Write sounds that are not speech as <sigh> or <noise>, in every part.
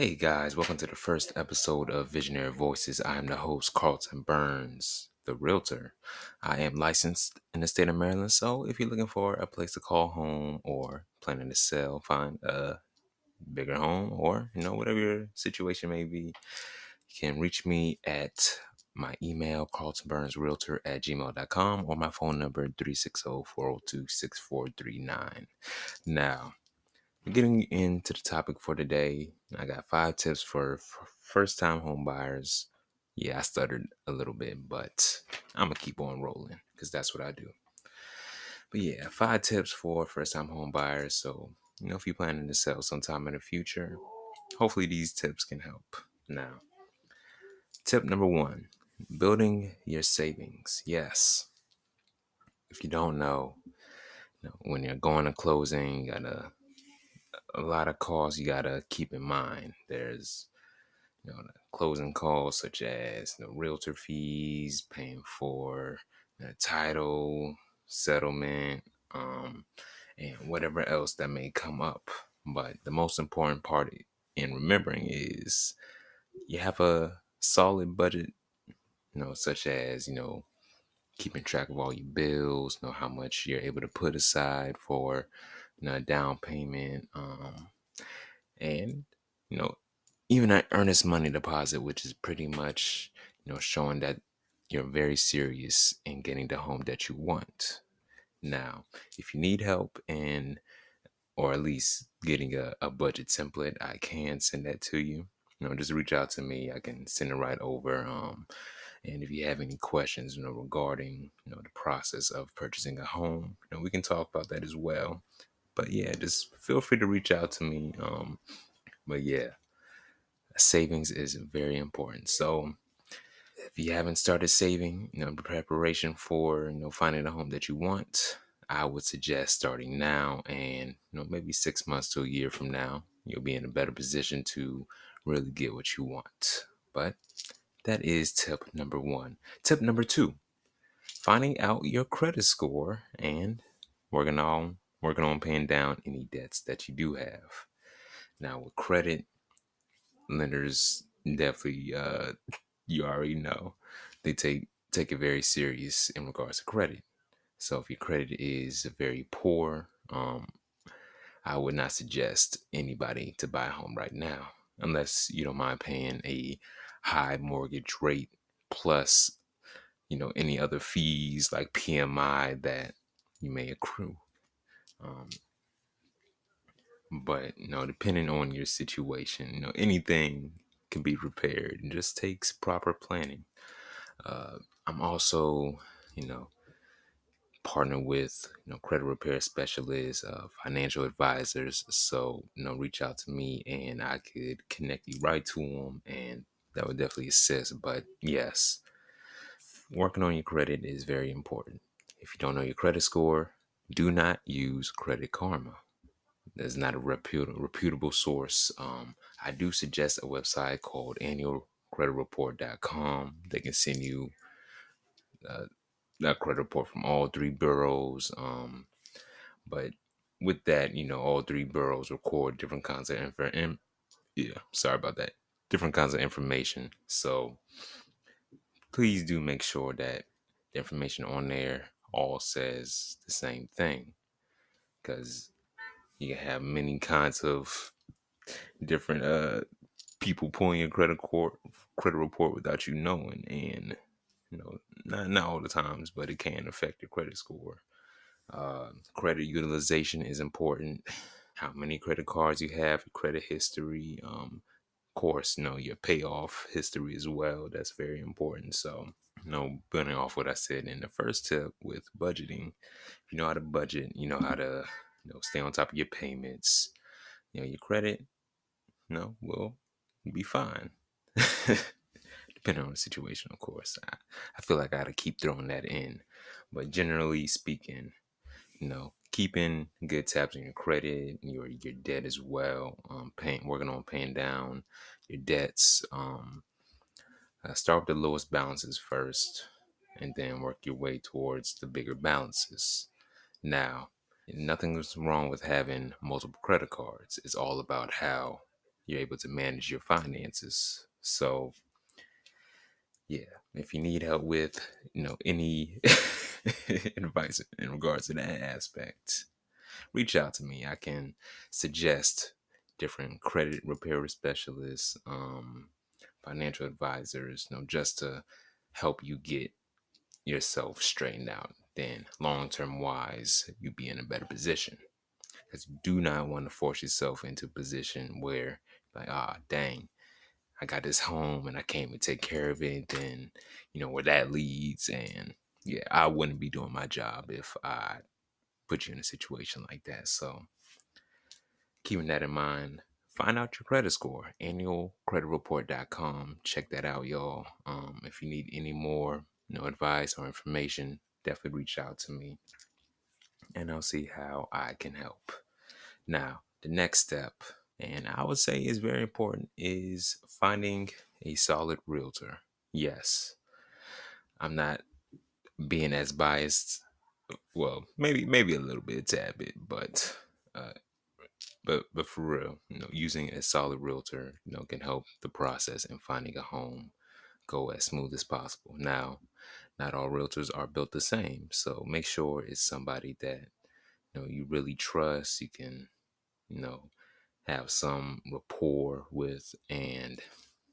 Hey guys, welcome to the first episode of Visionary Voices. I am the host, Carlton Burns, the realtor. I am licensed in the state of Maryland, so if you're looking for a place to call home or planning to sell, find a bigger home, or you know, whatever your situation may be, you can reach me at my email, carltonburnsrealtor at gmail.com, or my phone number, 360 402 6439. Now, getting into the topic for today, I got five tips for, first time home buyers. Yeah, I stuttered a little bit, but I'm gonna keep on rolling because that's what I do. But yeah, five tips for first time home buyers. So, you know, if you're planning to sell sometime in the future, hopefully these tips can help. Now, tip number one building your savings. Yes. If you don't know, you know when you're going to closing, you gotta a lot of costs you gotta keep in mind. There's you know the closing costs such as you know, realtor fees, paying for the title, settlement, um, and whatever else that may come up. But the most important part in remembering is you have a solid budget, you know, such as you know keeping track of all your bills, know how much you're able to put aside for you know, down payment, um, and you know, even an earnest money deposit, which is pretty much you know showing that you're very serious in getting the home that you want. Now, if you need help in or at least getting a, a budget template, I can send that to you. You know, just reach out to me. I can send it right over. Um, and if you have any questions, you know, regarding you know the process of purchasing a home, you know, we can talk about that as well. But yeah, just feel free to reach out to me. Um, but yeah, savings is very important. So if you haven't started saving, you know, preparation for you know finding a home that you want, I would suggest starting now, and you know maybe six months to a year from now, you'll be in a better position to really get what you want. But that is tip number one. Tip number two: finding out your credit score and working on working on paying down any debts that you do have. Now, with credit, lenders definitely, uh, <laughs> you already know, they take take it very serious in regards to credit. So if your credit is very poor, um, I would not suggest anybody to buy a home right now, unless you don't mind paying a high mortgage rate plus, you know, any other fees like PMI that you may accrue. Um, but you know, depending on your situation, you know, anything can be repaired. It just takes proper planning. Uh, I'm also, you know, partner with you know credit repair specialists, uh, financial advisors. So you know, reach out to me and I could connect you right to them, and that would definitely assist. But yes, working on your credit is very important. If you don't know your credit score, do not use Credit Karma. That's not a reputable, reputable source. Um, I do suggest a website called annualcreditreport.com. They can send you uh, a credit report from all three bureaus. Um, but with that, you know, all three bureaus record different kinds of info. yeah, sorry about that. Different kinds of information. So please do make sure that the information on there all says the same thing because you have many kinds of different uh people pulling your credit court credit report without you knowing and you know not, not all the times but it can affect your credit score. Uh, credit utilization is important. How many credit cards you have credit history um course you know your payoff history as well that's very important so you know, building off what I said in the first tip with budgeting, you know how to budget, you know how to, you know, stay on top of your payments, you know, your credit, you know, will be fine. <laughs> Depending on the situation, of course. I, I feel like I gotta keep throwing that in. But generally speaking, you know, keeping good tabs on your credit, your your debt as well, um, paying working on paying down your debts, um, uh, start with the lowest balances first and then work your way towards the bigger balances. Now, nothing's wrong with having multiple credit cards. It's all about how you're able to manage your finances. So, yeah, if you need help with, you know, any <laughs> <laughs> advice in regards to that aspect, reach out to me. I can suggest different credit repair specialists, um, financial advisors, you know, just to help you get yourself straightened out. Then, long term wise, you be in a better position because you do not want to force yourself into a position where, like, ah, dang, I got this home and I can't even take care of it. Then, you know, where that leads. And yeah, I wouldn't be doing my job if I put you in a situation like that. So, keeping that in mind, find out your credit score. Annualcreditreport.com. Check that out, y'all. Um, if you need any more, you know, advice or information, definitely reach out to me, and I'll see how I can help. Now, the next step, and I would say is very important, is finding a solid realtor. Yes, I'm not being as biased. Well, maybe maybe a little bit, a tad bit, but uh, but but for real, you know, using a solid realtor, you know, can help the process in finding a home go as smooth as possible. Now, not all realtors are built the same, so make sure it's somebody that you know you really trust. You can, you know, have some rapport with, and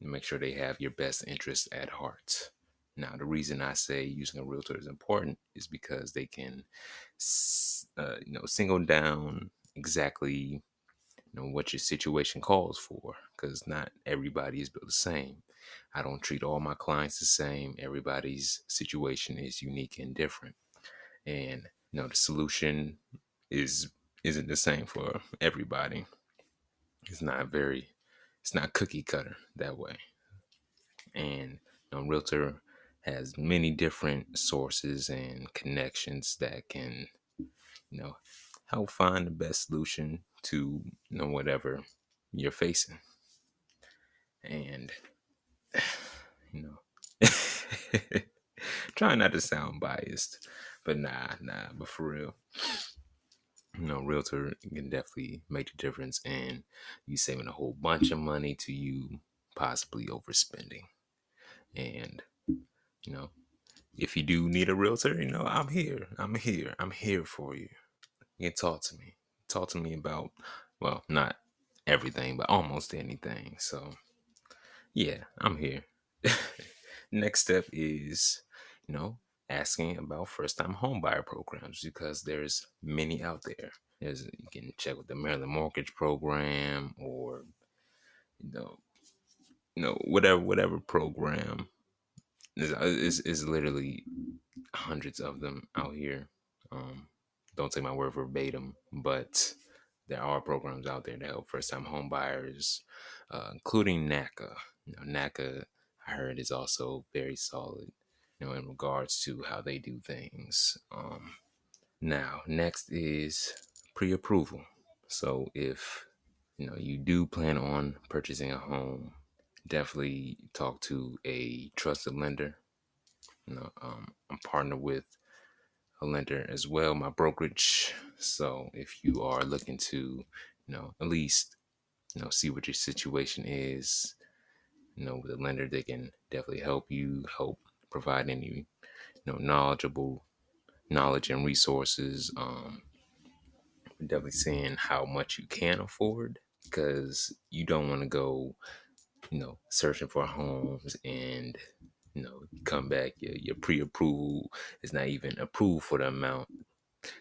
make sure they have your best interest at heart. Now, the reason I say using a realtor is important is because they can, uh, you know, single down exactly you know what your situation calls for because not everybody is built the same. I don't treat all my clients the same. Everybody's situation is unique and different. And you know the solution is isn't the same for everybody. It's not very it's not cookie cutter that way. And you know, realtor has many different sources and connections that can you know help find the best solution to you know whatever you're facing. And <sighs> you know <laughs> trying not to sound biased but nah nah but for real. You know realtor can definitely make a difference in you saving a whole bunch of money to you possibly overspending. And you know if you do need a realtor you know i'm here i'm here i'm here for you you can talk to me talk to me about, well, not everything, but almost anything. So, yeah, I'm here. <laughs> Next step is, you know, asking about first time homebuyer programs because there's many out there. There's you can check with the Maryland Mortgage Program or you know, you know whatever whatever program. Is is is literally hundreds of them out here. Um, don't take my word verbatim, but there are programs out there to help first time home buyers, uh, including NACA. You know, NACA, I heard, is also very solid, you know, in regards to how they do things. Um, now, next is pre approval. So if you know you do plan on purchasing a home, definitely talk to a trusted lender. You know, um, I'm partnered with a lender as well, my brokerage. So if you are looking to, you know, at least, you know, see what your situation is, you know, with a lender, they can definitely help you, help provide any, you know, knowledgeable knowledge and resources. Um, definitely seeing how much you can afford because you don't want to go, you know, searching for homes and you know, you come back, your, your pre-approval is not even approved for the amount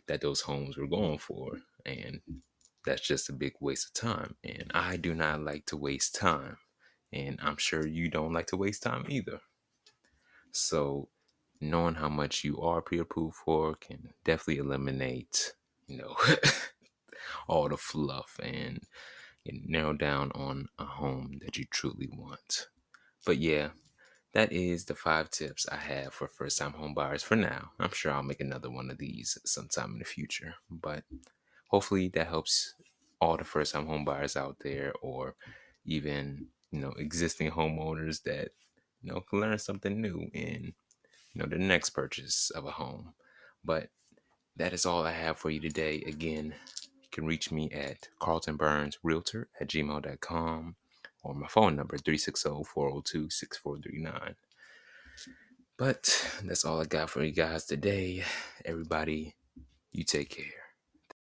that those homes were going for. And that's just a big waste of time. And I do not like to waste time. And I'm sure you don't like to waste time either. So knowing how much you are pre-approved for can definitely eliminate, you know, <laughs> all the fluff and narrow down on a home that you truly want. But yeah, that is the five tips I have for first time home buyers for now. I'm sure I'll make another one of these sometime in the future, but hopefully that helps all the first time home buyers out there or even, you know, existing homeowners that, you know, can learn something new in, you know, the next purchase of a home. But that is all I have for you today. Again, can reach me at carltonburnsrealtor at gmail.com or my phone number 360-402-6439. But that's all I got for you guys today. Everybody, you take care.